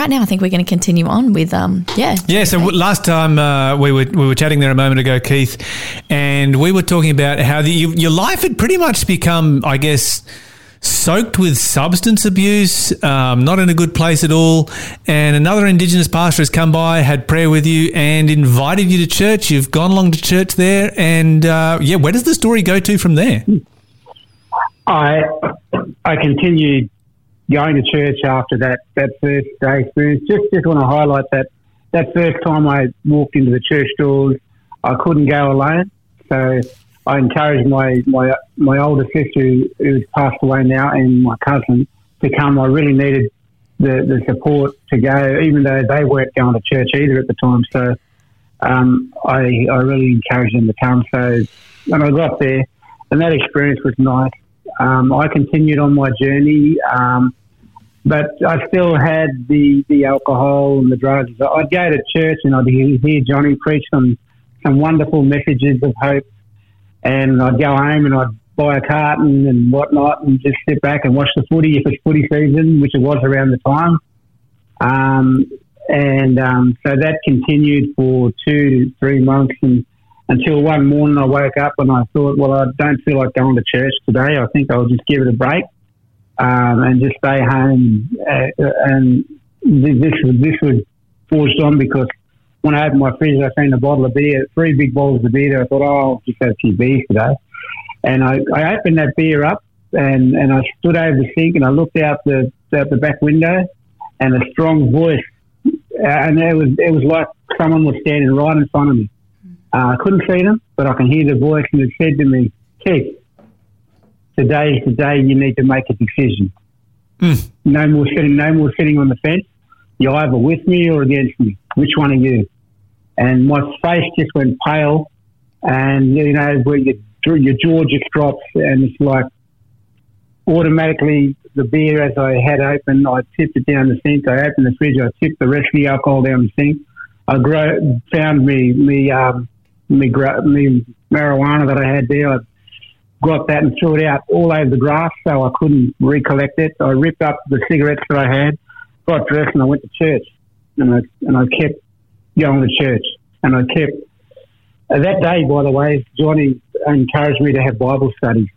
right now, I think we're going to continue on with, um, yeah. Yeah. So w- last time uh, we were we were chatting there a moment ago, Keith, and we were talking about how the, you, your life had pretty much become, I guess, soaked with substance abuse, um, not in a good place at all. And another Indigenous pastor has come by, had prayer with you, and invited you to church. You've gone along to church there, and uh, yeah, where does the story go to from there? I I continued going to church after that that first day experience. Just just want to highlight that that first time I walked into the church doors, I couldn't go alone, so I encouraged my my my older sister who, who's passed away now and my cousin to come. I really needed the the support to go, even though they weren't going to church either at the time. So um, I I really encouraged them to come. So when I got there, and that experience was nice. Um, I continued on my journey, um, but I still had the, the alcohol and the drugs. I'd go to church and I'd hear, Johnny preach some, some wonderful messages of hope and I'd go home and I'd buy a carton and whatnot and just sit back and watch the footy if it's footy season, which it was around the time. Um, and um, so that continued for two to three months and until one morning I woke up and I thought, well, I don't feel like going to church today. I think I'll just give it a break um, and just stay home. Uh, and this this was forced on because when I opened my fridge, I seen a bottle of beer, three big bottles of beer. I thought, oh, I'll just have a few beers today. And I, I opened that beer up and, and I stood over the sink and I looked out the out the back window and a strong voice, and it was it was like someone was standing right in front of me. Uh, I couldn't see them, but I can hear the voice, and it said to me, Keith, today is the day you need to make a decision. Mm. No more sitting, no more sitting on the fence. You're either with me or against me. Which one are you? And my face just went pale, and you know where your your jaw just drops, and it's like automatically the beer as I had open, I tipped it down the sink. I opened the fridge, I tipped the rest of the alcohol down the sink. I grow, found me me um, me, me marijuana that I had there. I got that and threw it out all over the grass so I couldn't recollect it. I ripped up the cigarettes that I had, got dressed, and I went to church. And I, and I kept going to church. And I kept. That day, by the way, Johnny encouraged me to have Bible studies.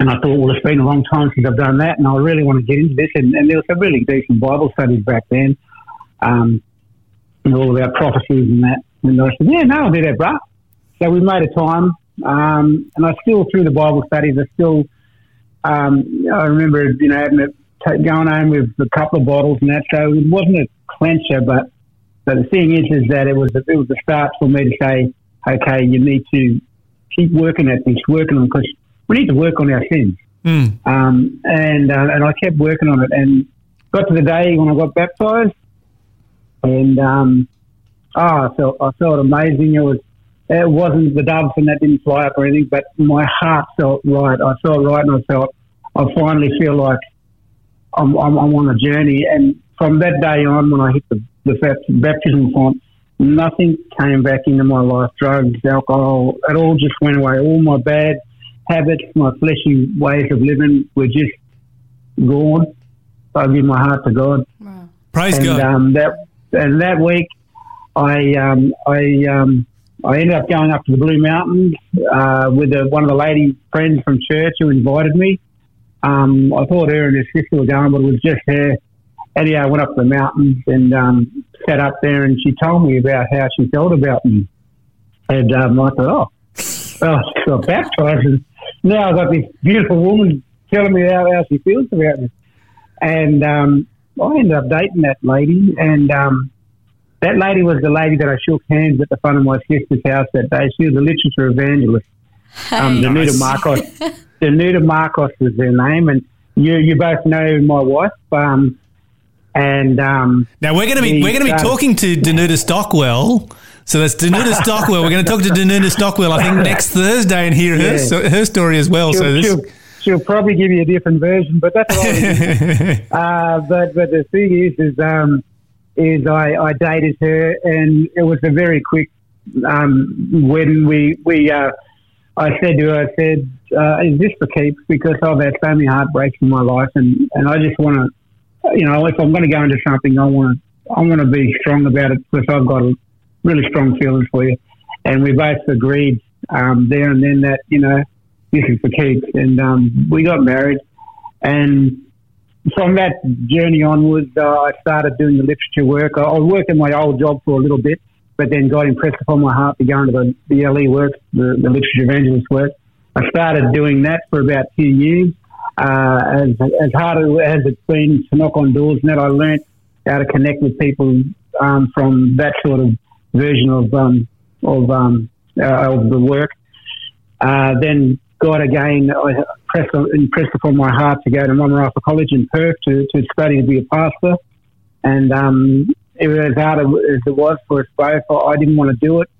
And I thought, well, it's been a long time since I've done that, and I really want to get into this. And, and there was some really decent Bible studies back then, um, and all about prophecies and that. And I said, yeah, no, I'll do that, bro. So we made a time, um, and I still, through the Bible studies, I still, um, I remember, you know, having it, going home with a couple of bottles and that. So it wasn't a clencher, but, but the thing is, is that it was, it was a start for me to say, okay, you need to keep working at this, working on, because we need to work on our sins. Mm. Um, and, uh, and I kept working on it and got to the day when I got baptized and, um, oh, I felt I felt amazing. It was it wasn't the doves and that didn't fly up or anything, but my heart felt right. I felt right, and I felt I finally feel like I'm, I'm, I'm on a journey. And from that day on, when I hit the, the baptism font, nothing came back into my life. Drugs, alcohol, it all just went away. All my bad habits, my fleshy ways of living were just gone. I give my heart to God. Wow. Praise and, God. Um, that and that week, I um, I um, I ended up going up to the Blue Mountains uh, with a, one of the lady friends from church who invited me. Um, I thought her and her sister were going, but it was just her. Anyhow, I went up the mountains and um, sat up there, and she told me about how she felt about me. And um, I thought, oh, well, I got baptized, and now I've got this beautiful woman telling me how, how she feels about me. And um, I ended up dating that lady, and um, that lady was the lady that I shook hands with at the front of my sister's house that day. She was a literature evangelist. Um, Danuta nice. Marcos. Danuta Marcos was her name, and you you both know my wife. Um, and um, now we're going to be we're going to be talking to Danuta Stockwell. So that's Danuta Stockwell. We're going to talk to Danuta Stockwell. I think next Thursday and hear yeah. her her story as well. She'll, so this. She'll, she'll, probably give you a different version, but that's all. uh, but but the thing is, is um, is I, I dated her, and it was a very quick um, when we we uh, I said to her, I said, uh, "Is this for keeps?" Because I've had so many heartbreaks in my life, and, and I just want to you know, if I'm going to go into something, I want to, I want to be strong about it because I've got a really strong feelings for you. And we both agreed um, there and then that, you know, this is for keeps. And um, we got married. And from that journey onwards, uh, I started doing the literature work. I, I worked in my old job for a little bit, but then got impressed upon my heart to go into the, the LE work, the, the literature evangelist work. I started doing that for about two years. Uh, as, as hard as it's been to knock on doors and that, I learnt how to connect with people um, from that sort of version of um, of, um, uh, of the work. Uh, then God again I pressed, impressed upon my heart to go to Mamarapha College in Perth to, to study to be a pastor. And um, it was as hard as it was for us both. I didn't want to do it,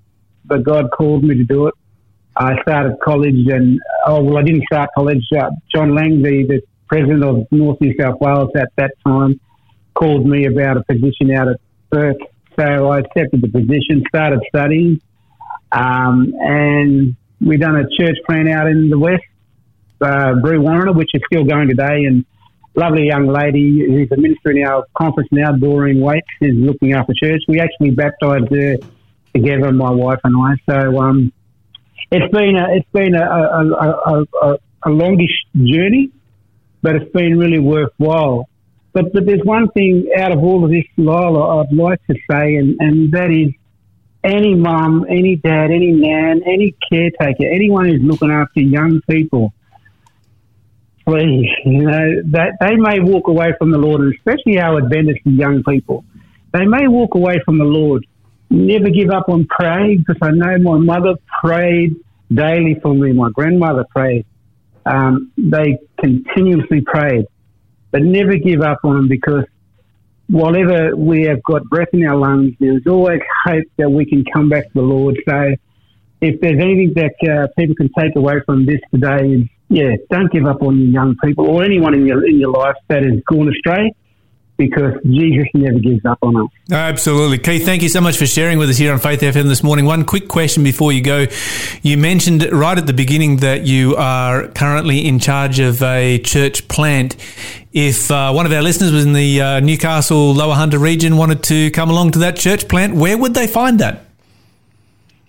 but God called me to do it. I started college, and oh well, I didn't start college. Uh, John Lang, the, the president of North New South Wales at that time, called me about a position out at Perth. So I accepted the position, started studying, um, and we done a church plant out in the west, uh, Brewarrina, which is still going today, and lovely young lady who's a minister in our conference now, Doreen Waits, is looking after church. We actually baptised her together, my wife and I. So um, it's been a it's been a, a, a, a, a longish journey, but it's been really worthwhile. But, but there's one thing out of all of this, Lyle, I'd like to say, and, and that is any mum, any dad, any nan, any caretaker, anyone who's looking after young people, please, you know, that they may walk away from the Lord, and especially our Adventist young people, they may walk away from the Lord. Never give up on praying because I know my mother prayed daily for me. My grandmother prayed. Um, they continuously prayed, but never give up on them because whatever we have got breath in our lungs, there's always hope that we can come back to the Lord. So if there's anything that uh, people can take away from this today is, yeah, don't give up on your young people or anyone in your in your life that has gone astray because Jesus never gives up on us. Absolutely. Keith, thank you so much for sharing with us here on Faith FM this morning. One quick question before you go. You mentioned right at the beginning that you are currently in charge of a church plant. If uh, one of our listeners was in the uh, Newcastle Lower Hunter region, wanted to come along to that church plant, where would they find that?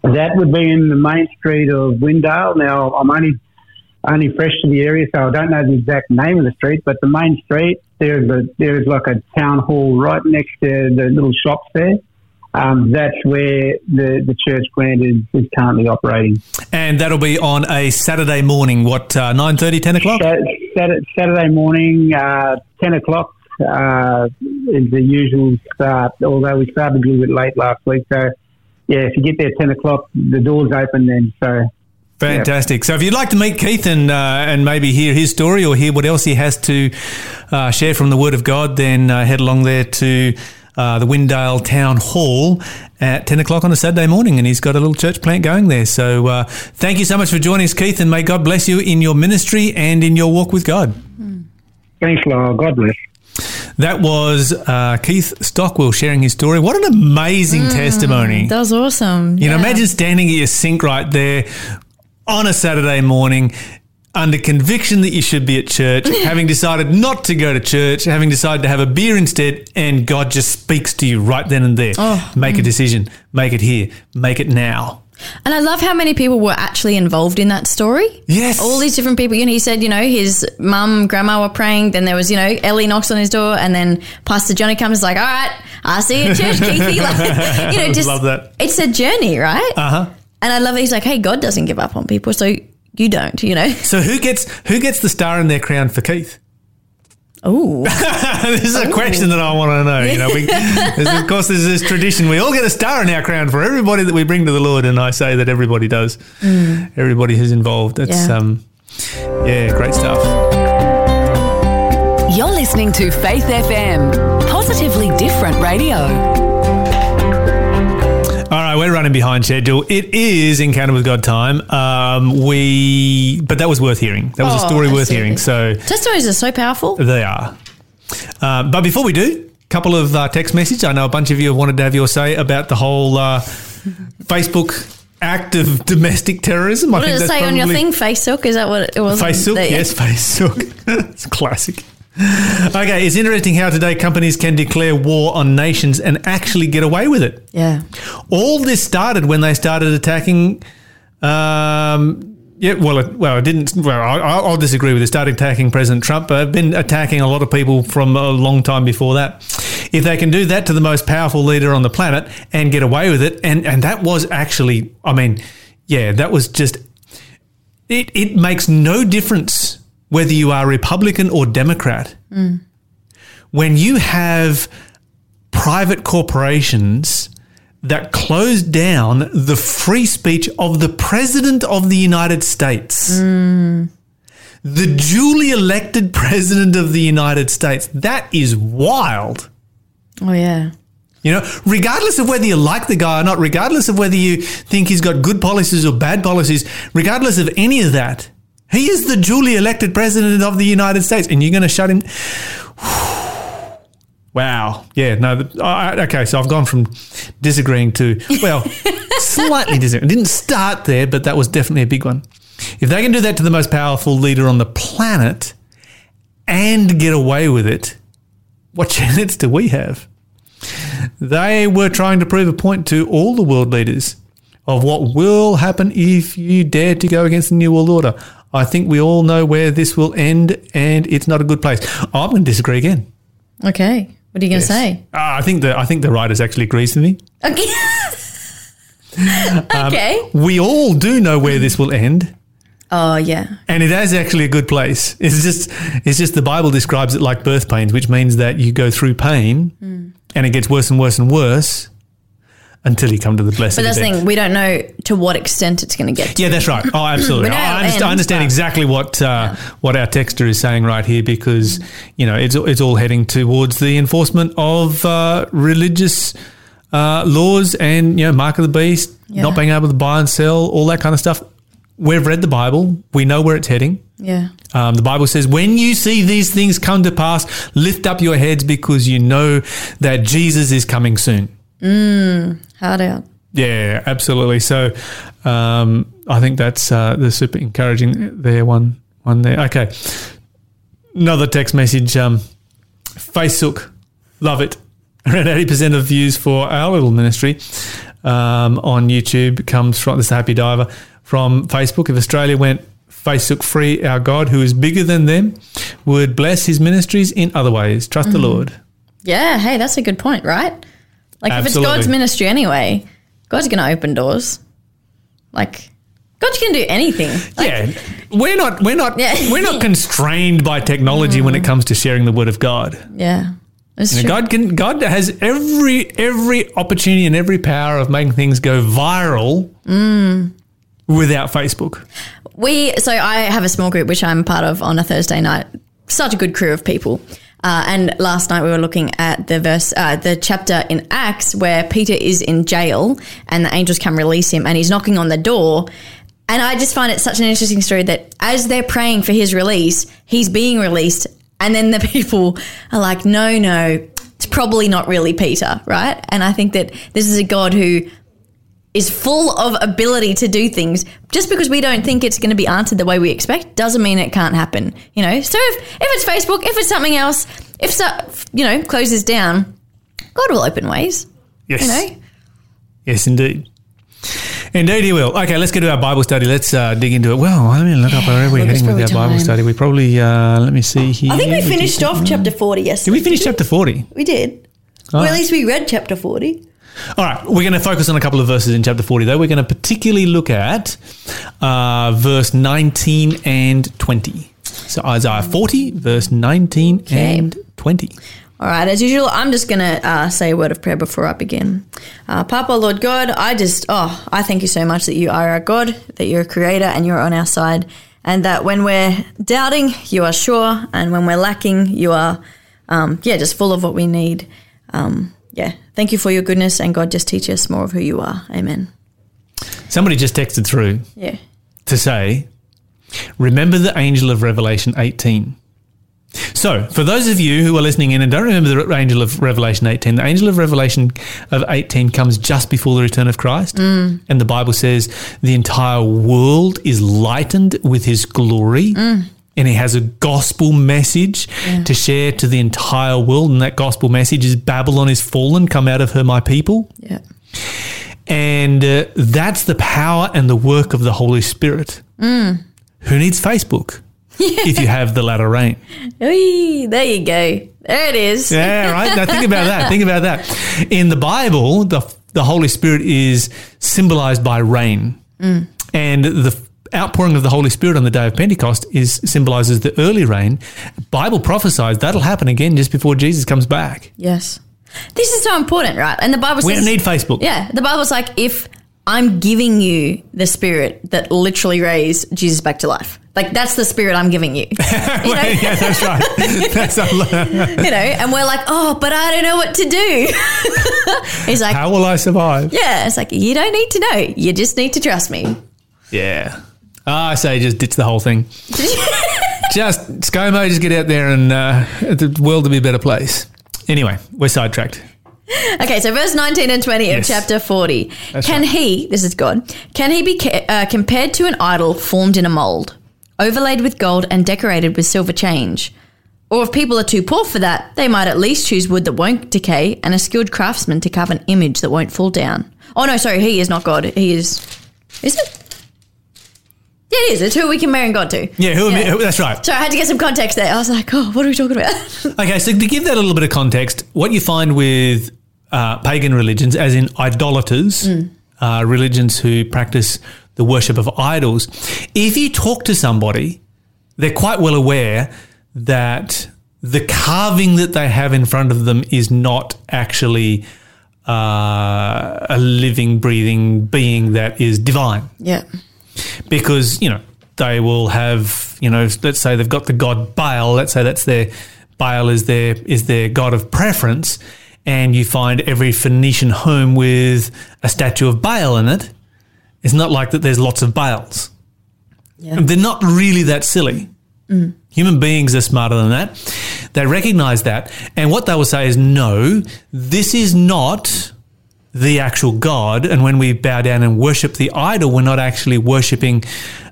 That would be in the main street of Windale. Now, I'm only only fresh to the area, so I don't know the exact name of the street, but the main street, there's a there's like a town hall right next to the little shops there. Um, that's where the, the church plant is, is currently operating. And that'll be on a Saturday morning, what, uh, 9.30, 10 o'clock? Saturday, Saturday morning, uh, 10 o'clock uh, is the usual start, although we started a little bit late last week. So, yeah, if you get there 10 o'clock, the door's open then. So Fantastic. So, if you'd like to meet Keith and uh, and maybe hear his story or hear what else he has to uh, share from the Word of God, then uh, head along there to uh, the Windale Town Hall at 10 o'clock on a Saturday morning, and he's got a little church plant going there. So, uh, thank you so much for joining us, Keith, and may God bless you in your ministry and in your walk with God. Thanks, Laura. God bless. That was uh, Keith Stockwell sharing his story. What an amazing testimony. That was awesome. You know, imagine standing at your sink right there on a Saturday morning under conviction that you should be at church, having decided not to go to church, having decided to have a beer instead, and God just speaks to you right then and there. Oh, make a decision, make it here, make it now. And I love how many people were actually involved in that story. Yes. All these different people. You know, he said, you know, his mum, grandma were praying. Then there was, you know, LE knocks on his door, and then Pastor Johnny comes like, all right, I'll see you at church, Keithy. Like, you know, just Love that. It's a journey, right? Uh huh. And I love that he's like, hey, God doesn't give up on people, so you don't. You know. So who gets who gets the star in their crown for Keith? Oh, this is a question that I want to know. You know, we, there's- of course, there's this tradition. We all get a star in our crown for everybody that we bring to the Lord, and I say that everybody does. Everybody who's involved. That's Mm. Yeah. um, yeah, great stuff. You're listening to Faith FM, positively different radio. Right, we're running behind schedule. It is Encounter with God time. Um, we, but that was worth hearing. That was a Oh, story worth hearing. So testimonies are so powerful. they are. Um, but before we do, a couple of uh, text messages. I know a bunch of you have wanted to have your say about the whole uh, Facebook act of domestic terrorism. I What did it that's say on your thing? Facebook? Is that what it was? Facebook, yes, Facebook. it's classic. Okay, it's interesting how today companies can declare war on nations and actually get away with it. Yeah. All this started when they started attacking. Um, yeah, well, it, well, I didn't. Well, I, I'll disagree with it. Started attacking President Trump. but I've been attacking a lot of people from a long time before that. If they can do that to the most powerful leader on the planet and get away with it, and and that was actually, I mean, yeah, that was just. It it makes no difference whether you are Republican or Democrat. When you have private corporations that close down the free speech of the President of the United States. The duly elected President of the United States. That is wild. Oh yeah. You know, regardless of whether you like the guy or not, regardless of whether you think he's got good policies or bad policies, regardless of any of that, he is the duly elected president of the United States, and you're going to shut him. Wow. Yeah. No. I, okay. So I've gone from disagreeing to well, slightly disagreeing. It didn't start there, but that was definitely a big one. If they can do that to the most powerful leader on the planet and get away with it, what chance do we have? They were trying to prove a point to all the world leaders of what will happen if you dare to go against the New World Order. I think we all know where this will end, and it's not a good place. I'm going to disagree again. Okay. What are you going to say? Uh, I think the I think the writers actually agrees with me. Okay. okay. We all do know where this will end, Oh yeah. and it is actually a good place. It's just it's just the Bible describes it like birth pains, which means that you go through pain, and it gets worse and worse and worse until you come to the blessed. But that's the thing. We don't know to what extent it's going to get. To. Yeah, that's right. Oh, absolutely. I, understand, I understand exactly what uh, what our texter is saying right here because you know it's it's all heading towards the enforcement of uh, religious uh, laws and you know mark of the beast, Yeah. not being able to buy and sell, all that kind of stuff. We've read the Bible. We know where it's heading. Yeah. Um, the Bible says, when you see these things come to pass, lift up your heads because you know that Jesus is coming soon. Hard out. Yeah, absolutely. So um, I think that's uh, the super encouraging there one one there. Okay, another text message. Um, Facebook, love it. Around eighty percent of views for our little ministry um, on YouTube comes from this Happy Diver from Facebook. If Australia went Facebook free, our God, who is bigger than them, would bless His ministries in other ways. Trust the Lord. Yeah. Hey, that's a good point, right? Like if it's God's ministry anyway, God's going to open doors. Like God can do anything. Like, yeah, we're not we're not Yeah. Mm. we're not constrained by technology when it comes to sharing the word of God. Yeah. You know. God can God has every every opportunity and every power of making things go viral Mm. without Facebook. We so I have a small group which I'm part of on a Thursday night. Such a good crew of people. Uh, and last night we were looking at the verse, uh, the chapter in Acts where Peter is in jail and the angels come release him, and he's knocking on the door. And I just find it such an interesting story that as they're praying for his release, he's being released, and then the people are like, "No, no, it's probably not really Peter, right?" And I think that this is a God who is full of ability to do things. Just because we don't think it's going to be answered the way we expect doesn't mean it can't happen. You know, so if, if it's Facebook, if it's something else, if so, you know closes down, God will open ways. Yes, You know, yes, indeed. Indeed, he will. Okay, let's get to our Bible study. Let's uh, dig into it. Well, let me look up where we're heading with our probably Bible study. We probably uh, let me see here. I think we finished off chapter 40 Yes. Did we finish chapter forty? We did. All Well, at least we read chapter 40. All right, we're going to focus on a couple of verses in chapter 40, though. We're going to particularly look at uh, verse 19 and 20. So Isaiah 40, verse 19 and 20. All right, as usual, I'm just going to uh, say a word of prayer before I begin. Uh, Papa, Lord God, I just, oh, I thank you so much that you are our God, that you're a creator and you're on our side, and that when we're doubting, you are sure, and when we're lacking, you are, um, yeah, just full of what we need. Um, yeah, thank you for your goodness, and God, just teach us more of who you are. Amen. Somebody just texted through Yeah. to say, remember the angel of Revelation 18. So, for those of you who are listening in and don't remember the angel of Revelation 18, the angel of Revelation of 18 comes just before the return of Christ. Mm. And the Bible says the entire world is lightened with his glory. And and he has a gospel message to share to the entire world. And that gospel message is Babylon is fallen, come out of her, my people. Yeah. And uh, that's the power and the work of the Holy Spirit. Mm. Who needs Facebook if you have the latter rain? There you go. There it is. Yeah, right. Now think about that. Think about that. In the Bible, the the Holy Spirit is symbolized by rain, and the outpouring of the Holy Spirit on the day of Pentecost is symbolizes the early rain. Bible prophesies that'll happen again just before Jesus comes back. Yes. This is so important, right? And the Bible says We don't need Facebook. Yeah, the Bible's like if I'm giving you the spirit that literally raised Jesus back to life. Like that's the spirit I'm giving you. You yeah, that's right. That's a, you know, and we're like, oh, but I don't know what to do. He's like, how will I survive? yeah, it's like you don't need to know. You just need to trust me. Yeah. Ah, I say just ditch the whole thing. just ScoMo, just get out there and uh, the world will be a better place. Anyway, we're sidetracked. Okay, so verse 19 and 20 Yes. of chapter 40. That's can right. he, this is God, can he be ca- uh, compared to an idol formed in a mold, overlaid with gold and decorated with silver change? Or if people are too poor for that, they might at least choose wood that won't decay and a skilled craftsman to carve an image that won't fall down. Oh, no, sorry, he is not God. He is. Is it? Yeah, it is. It's who we can marry and God to. Yeah, who, Yeah. that's right. So I had to get some context there. I was like, oh, what are we talking about? Okay, so to give that a little bit of context, what you find with uh, pagan religions, as in idolaters, uh, religions who practice the worship of idols, if you talk to somebody, they're quite well aware that the carving that they have in front of them is not actually uh, a living, breathing being that is divine yeah. Because you know they will have you know let's say they've got the god Baal let's say that's their Baal is their is their god of preference and you find every Phoenician home with a statue of Baal in it it's not like that there's lots of Baals. Yeah. they're not really that silly. Mm. Human beings are smarter than that. They recognize that and what they will say is no this is not the actual God. And when we bow down and worship the idol, we're not actually worshipping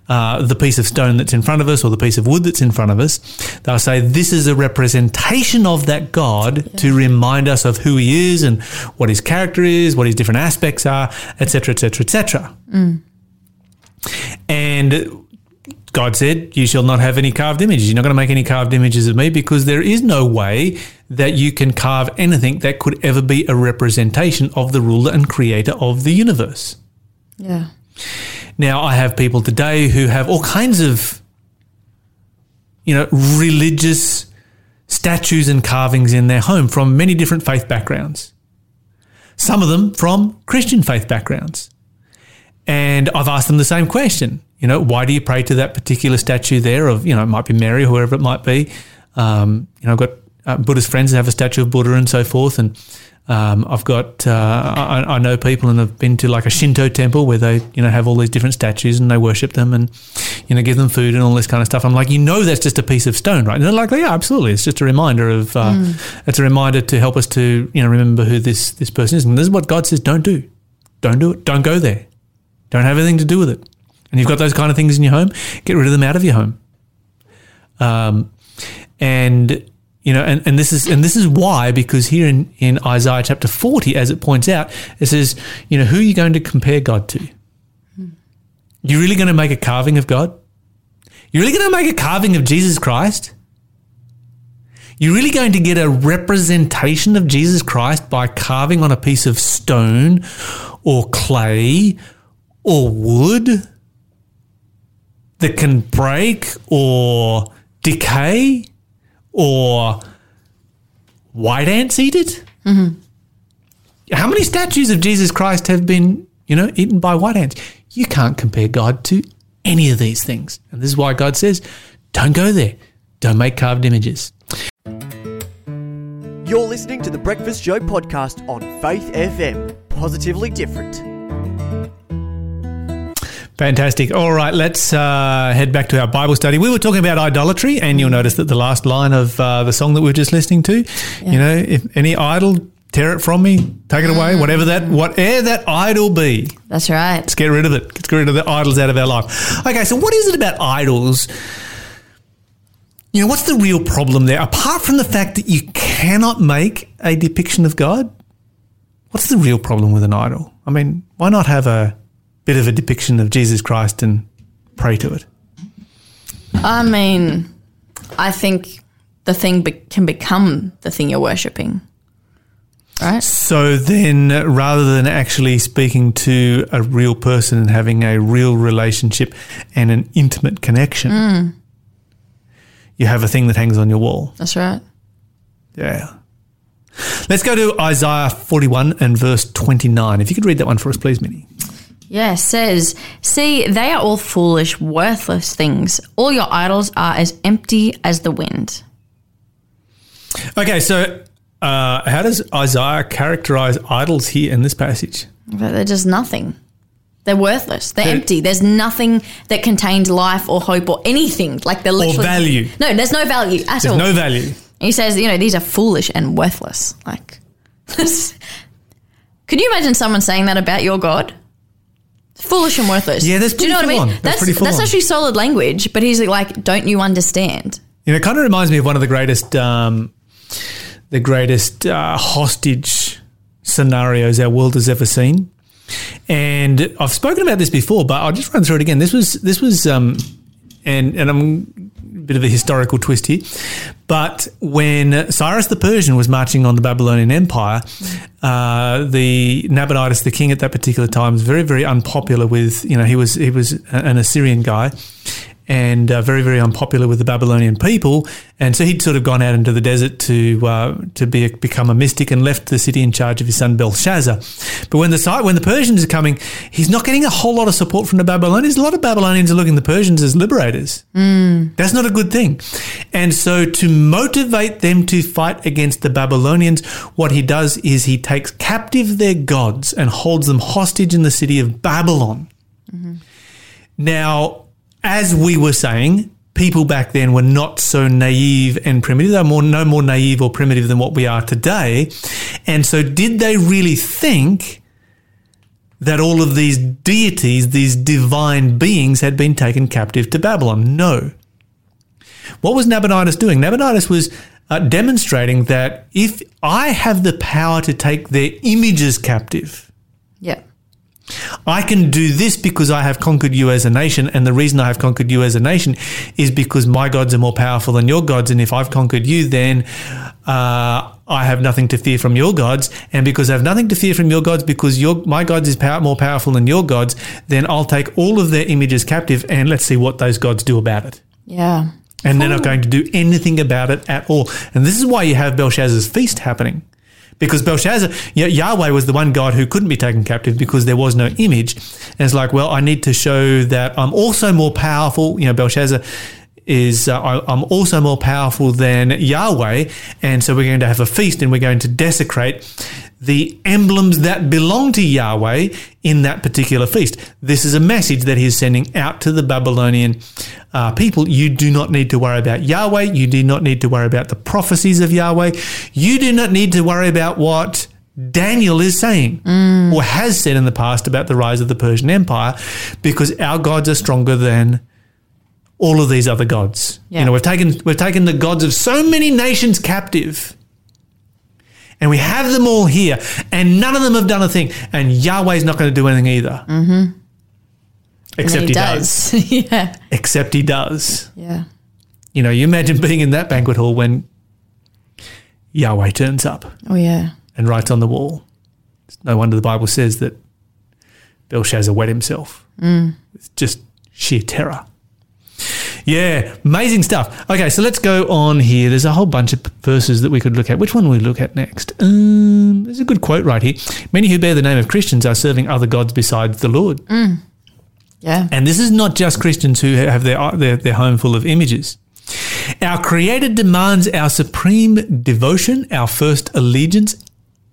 uh, the piece of stone that's in front of us or the piece of wood that's in front of us. They'll say this is a representation of that God to remind us of who He is and what His character is, what His different aspects are, etc., etc., etc. And God said, You shall not have any carved images. You're not going to make any carved images of me because there is no way that you can carve anything that could ever be a representation of the ruler and creator of the universe. Yeah. Now, I have people today who have all kinds of, you know, religious statues and carvings in their home from many different faith backgrounds. Some of them from Christian faith backgrounds. And I've asked them the same question. You know, why do you pray to that particular statue there of, you know, it might be Mary, or whoever it might be. Um, you know, I've got uh, Buddhist friends that have a statue of Buddha and so forth. And um, I've got, uh, I, I know people and I've been to like a Shinto temple where they, you know, have all these different statues and they worship them and, you know, give them food and all this kind of stuff. I'm like, you know, that's just a piece of stone, right? And they're like, yeah, absolutely. It's just a reminder of, uh, it's a reminder to help us to, you know, remember who this, this person is. And this is what God says, don't do. Don't do it. Don't go there. Don't have anything to do with it. And you've got those kind of things in your home, get rid of them out of your home. Um, and you know, and, and this is and this is why because here in, in Isaiah chapter forty, as it points out, it says, you know, who are you going to compare God to? You're really going to make a carving of God? You're really going to make a carving of Jesus Christ? You're really going to get a representation of Jesus Christ by carving on a piece of stone or clay or wood that can break or decay or white ants eat it? Mm-hmm. How many statues of Jesus Christ have been, you know, eaten by white ants? You can't compare God to any of these things. And this is why God says, don't go there. Don't make carved images. You're listening to the Breakfast Show podcast on Faith FM. Positively different. Fantastic. All right, let's uh, head back to our Bible study. We were talking about idolatry, and you'll notice that the last line of uh, the song that we were just listening to, you know, if any idol, tear it from me, take it away, whatever that, whatever that idol be, That's right. let's get rid of it. Let's get rid of the idols out of our life. Okay, so what is it about idols You know, what's the real problem there? Apart from the fact that you cannot make a depiction of God, what's the real problem with an idol? I mean, why not have a bit of a depiction of Jesus Christ and pray to it? I mean, I think the thing be- can become the thing you're worshipping. Right? So then, rather than actually speaking to a real person and having a real relationship and an intimate connection, mm. you have a thing that hangs on your wall. That's right. Yeah. Let's go to Isaiah 41 and verse 29. If you could read that one for us, please, Minnie. Yeah, says, See, they are all foolish, worthless things. All your idols are as empty as the wind. Okay, so uh, how does Isaiah characterize idols here in this passage? They're just nothing. They're worthless. They're They're- empty. There's nothing that contains life or hope or anything. Like they're literally value. No, there's no value at There's all. no value. he says, you know, these are foolish and worthless. Like, could you imagine someone saying that about your God? Foolish and worthless. Yeah, that's Do you know what I mean? on. That's That's pretty full that's on. actually solid language. But he's like, don't you understand? You know, it kind of reminds me of one of the greatest, um, the greatest uh, hostage scenarios our world has ever seen. And I've spoken about this before, but I'll just run through it again. This was this was, um, and and I'm bit of a historical twist here, but when Cyrus the Persian was marching on the Babylonian Empire, uh, the Nabonidus, the king at that particular time, was very very unpopular with you know he was he was an Assyrian guy, and uh, very, very unpopular with the Babylonian people. And so he'd sort of gone out into the desert to uh, to be become a mystic and left the city in charge of his son Belshazzar. But when the when the Persians are coming, he's not getting a whole lot of support from the Babylonians. A lot of Babylonians are looking at the Persians as liberators. That's not a good thing. And so to motivate them to fight against the Babylonians, what he does is he takes captive their gods and holds them hostage in the city of Babylon. Now, as we were saying, people back then were not so naive and primitive. They were more, no more naive or primitive than what we are today. And so, did they really think that all of these deities, these divine beings, had been taken captive to Babylon? No. What was Nabonidus doing? Nabonidus was uh, demonstrating that if I have the power to take their images captive, Yeah. I can do this because I have conquered you as a nation. And the reason I have conquered you as a nation is because my gods are more powerful than your gods. And if I've conquered you, then uh, I have nothing to fear from your gods. And because I have nothing to fear from your gods, because your my gods is power, more powerful than your gods, then I'll take all of their images captive and let's see what those gods do about it. Yeah. And they're not going to do anything about it at all. And this is why you have Belshazzar's feast happening. Because Belshazzar, Yah- Yahweh was the one God who couldn't be taken captive because there was no image. And it's like, well, I need to show that I'm also more powerful. You know, Belshazzar is, uh, I- I'm also more powerful than Yahweh. And so we're going to have a feast and we're going to desecrate the emblems that belong to Yahweh in that particular feast. This is a message that he's sending out to the Babylonian uh, people. You do not need to worry about Yahweh. You do not need to worry about the prophecies of Yahweh. You do not need to worry about what Daniel is saying or has said in the past about the rise of the Persian Empire because our gods are stronger than all of these other gods. Yeah. You know, we've taken we've taken the gods of so many nations captive and we have them all here, and none of them have done a thing. And Yahweh's not going to do anything either. Mm-hmm. Except then he, does. yeah. Except he does. Yeah. You know, you imagine being in that banquet hall when Yahweh turns up Oh yeah. and writes on the wall. It's no wonder the Bible says that Belshazzar wet himself. It's just sheer terror. Yeah, amazing stuff. Okay, so let's go on here. There's a whole bunch of verses that we could look at. Which one will we look at next? Um, there's a good quote right here. Many who bear the name of Christians are serving other gods besides the Lord. Yeah. And this is not just Christians who have their, their, their home full of images. Our Creator demands our supreme devotion, our first allegiance,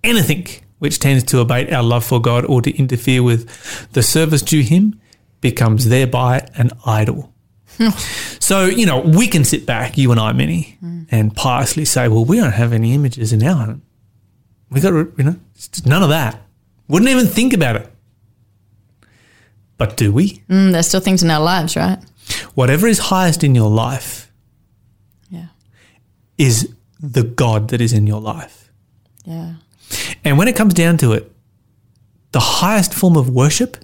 anything which tends to abate our love for God or to interfere with the service due Him becomes thereby an idol. So, you know, we can sit back, you and I, Minnie, and piously say, well, we don't have any images in our home. We got, you know, none of that. Wouldn't even think about it. But do we? Mm, there's still things in our lives, right? whatever is highest in your life yeah. is the God that is in your life. Yeah. And when it comes down to it, the highest form of worship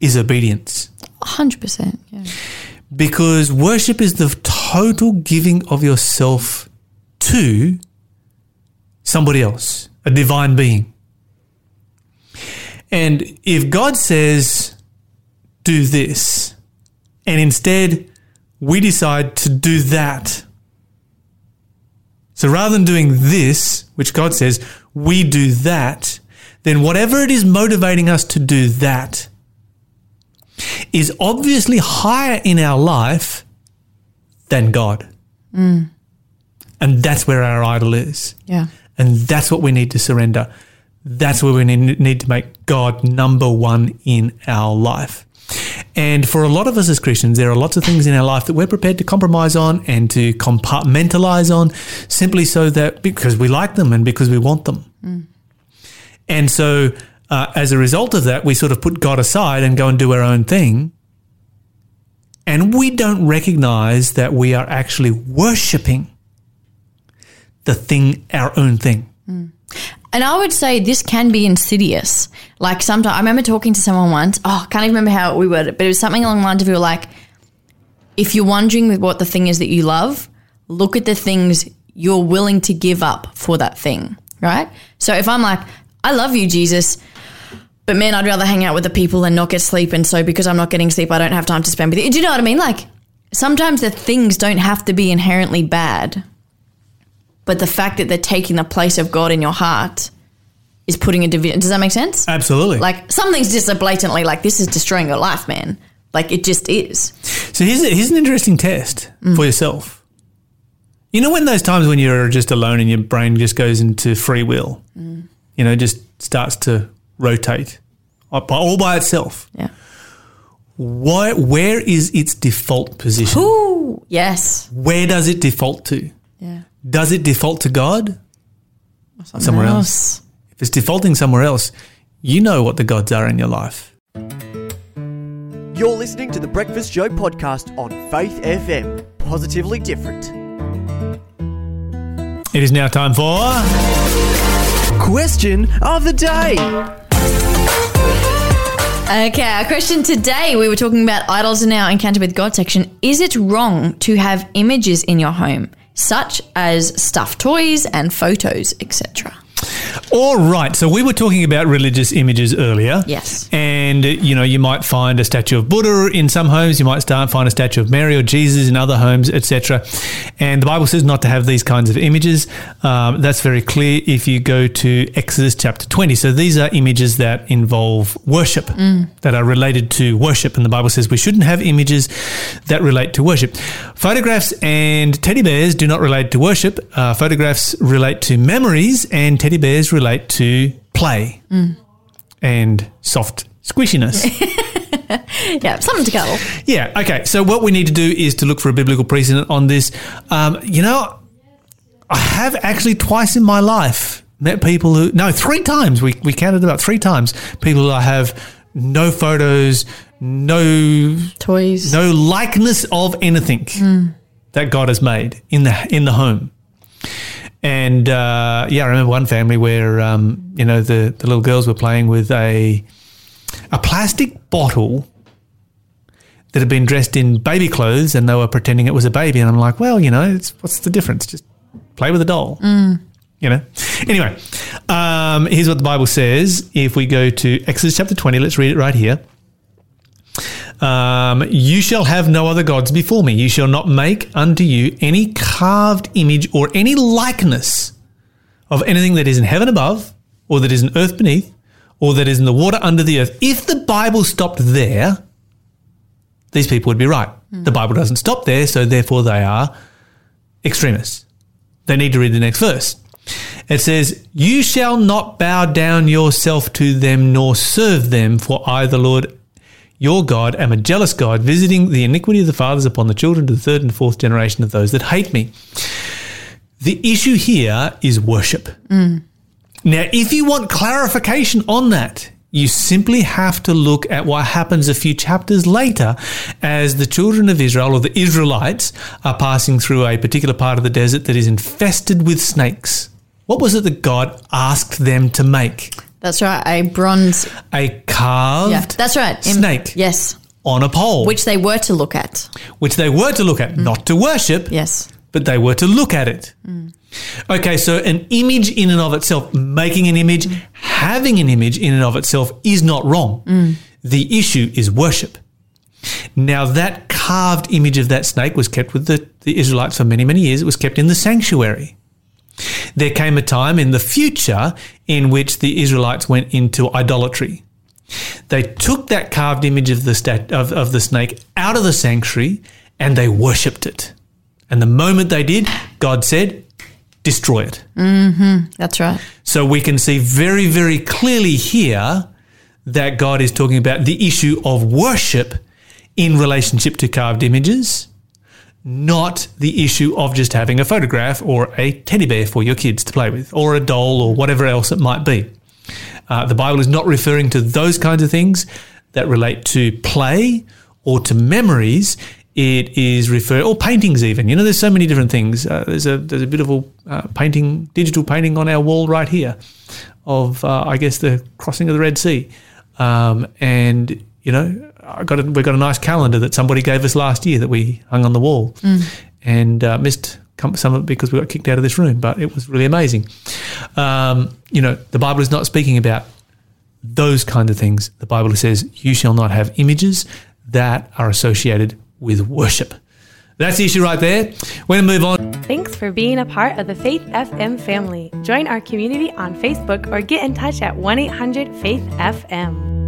is obedience. 100%. Yeah. Because worship is the total giving of yourself to somebody else, a divine being. And if God says, do this, and instead we decide to do that, so rather than doing this, which God says, we do that, then whatever it is motivating us to do that is obviously higher in our life than God. Mm. And that's where our idol is. Yeah. And that's what we need to surrender. That's where we need, need to make God number one in our life. And for a lot of us as Christians, there are lots of things in our life that we're prepared to compromise on and to compartmentalize on simply so that because we like them and because we want them. Mm. And so, uh, as a result of that, we sort of put God aside and go and do our own thing. And we don't recognize that we are actually worshiping the thing, our own thing. And I would say this can be insidious. Like sometimes I remember talking to someone once. Oh, I can't even remember how we worded it, but it was something along the lines of you were like, if you're wondering with what the thing is that you love, look at the things you're willing to give up for that thing, right? So if I'm like, I love you, Jesus, but man, I'd rather hang out with the people and not get sleep, and so because I'm not getting sleep, I don't have time to spend with you. Do you know what I mean? Like sometimes the things don't have to be inherently bad, but the fact that they're taking the place of God in your heart is putting a division. Does that make sense? Absolutely. Like some things just are blatantly like this is destroying your life, man. Like it just is. So here's, here's an interesting test mm. for yourself. You know, when those times when you're just alone and your brain just goes into free will, mm. you know, just starts to rotate all by- all by itself. Yeah. Why, where is its default position? Ooh, yes. Where does it default to? Yeah. Does it default to God? Somewhere else. If it's defaulting somewhere else, you know what the gods are in your life. You're listening to the Breakfast Show podcast on Faith FM. Positively different. It is now time for. Question of the day. Okay, our question today we were talking about idols in our encounter with God section. Is it wrong to have images in your home, such as stuffed toys and photos, etc.? All right. So we were talking about religious images earlier. Yes. And, uh, you know, you might find a statue of Buddha in some homes. You might start find a statue of Mary or Jesus in other homes, etc. And the Bible says not to have these kinds of images. Um, that's very clear if you go to Exodus chapter 20. So these are images that involve worship, that are related to worship. And the Bible says we shouldn't have images that relate to worship. Photographs and teddy bears do not relate to worship. Uh, photographs relate to memories, and teddy bears relate to play and soft squishiness. Yeah, something to cuddle. yeah. Okay. So what we need to do is to look for a biblical precedent on this. Um, you know, I have actually twice in my life met people who no three times we we counted about three times people who I have no photos, no Toys. no likeness of anything that God has made in the in the home. And uh, yeah, I remember one family where um, you know the, the little girls were playing with a a plastic bottle that had been dressed in baby clothes, and they were pretending it was a baby. And I'm like, well, you know, it's, what's the difference? Just play with a doll. You know. Anyway, um, here's what the Bible says. If we go to Exodus chapter 20, let's read it right here. Um, you shall have no other gods before me. You shall not make unto you any carved image or any likeness of anything that is in heaven above, or that is in earth beneath, or that is in the water under the earth. If the Bible stopped there, these people would be right. The Bible doesn't stop there, so therefore they are extremists. They need to read the next verse. It says, You shall not bow down yourself to them nor serve them, for I, the Lord your God, am a jealous God, visiting the iniquity of the fathers upon the children to the third and fourth generation of those that hate me. The issue here is worship. Mm. Now, if you want clarification on that, You simply have to look at what happens a few chapters later as the children of Israel or the Israelites are passing through a particular part of the desert that is infested with snakes. What was it that God asked them to make? That's right. A bronze. A carved Yeah, that's right. Im- snake. Yes. on a pole, Which they were to look at. which they were to look at, not to worship, Yes. but they were to look at it. Mm. Okay, so an image in and of itself, making an image, having an image in and of itself is not wrong. Mm. The issue is worship. Now, that carved image of that snake was kept with the, the Israelites for many, many years. It was kept in the sanctuary. There came a time in the future in which the Israelites went into idolatry. They took that carved image of the, stat- of, of the snake out of the sanctuary and they worshipped it. And the moment they did, God said, destroy it. Mm-hmm. That's right. So we can see very, very clearly here that God is talking about the issue of worship in relationship to carved images, not the issue of just having a photograph or a teddy bear for your kids to play with, or a doll or whatever else it might be. Uh, the Bible is not referring to those kinds of things that relate to play or to memories. It is refer or paintings even. You know, there's so many different things. Uh, there's a there's a beautiful uh, painting, digital painting on our wall right here, of uh, I guess the crossing of the Red Sea, um, and you know, I got a, we got a nice calendar that somebody gave us last year that we hung on the wall, and uh, missed some of it because we got kicked out of this room, but it was really amazing. Um, you know, the Bible is not speaking about those kind of things. The Bible says, "You shall not have images that are associated with worship." That's the issue right there. We're going to move on. Thanks for being a part of the Faith FM family. Join our community on Facebook or get in touch at 1 800 Faith FM.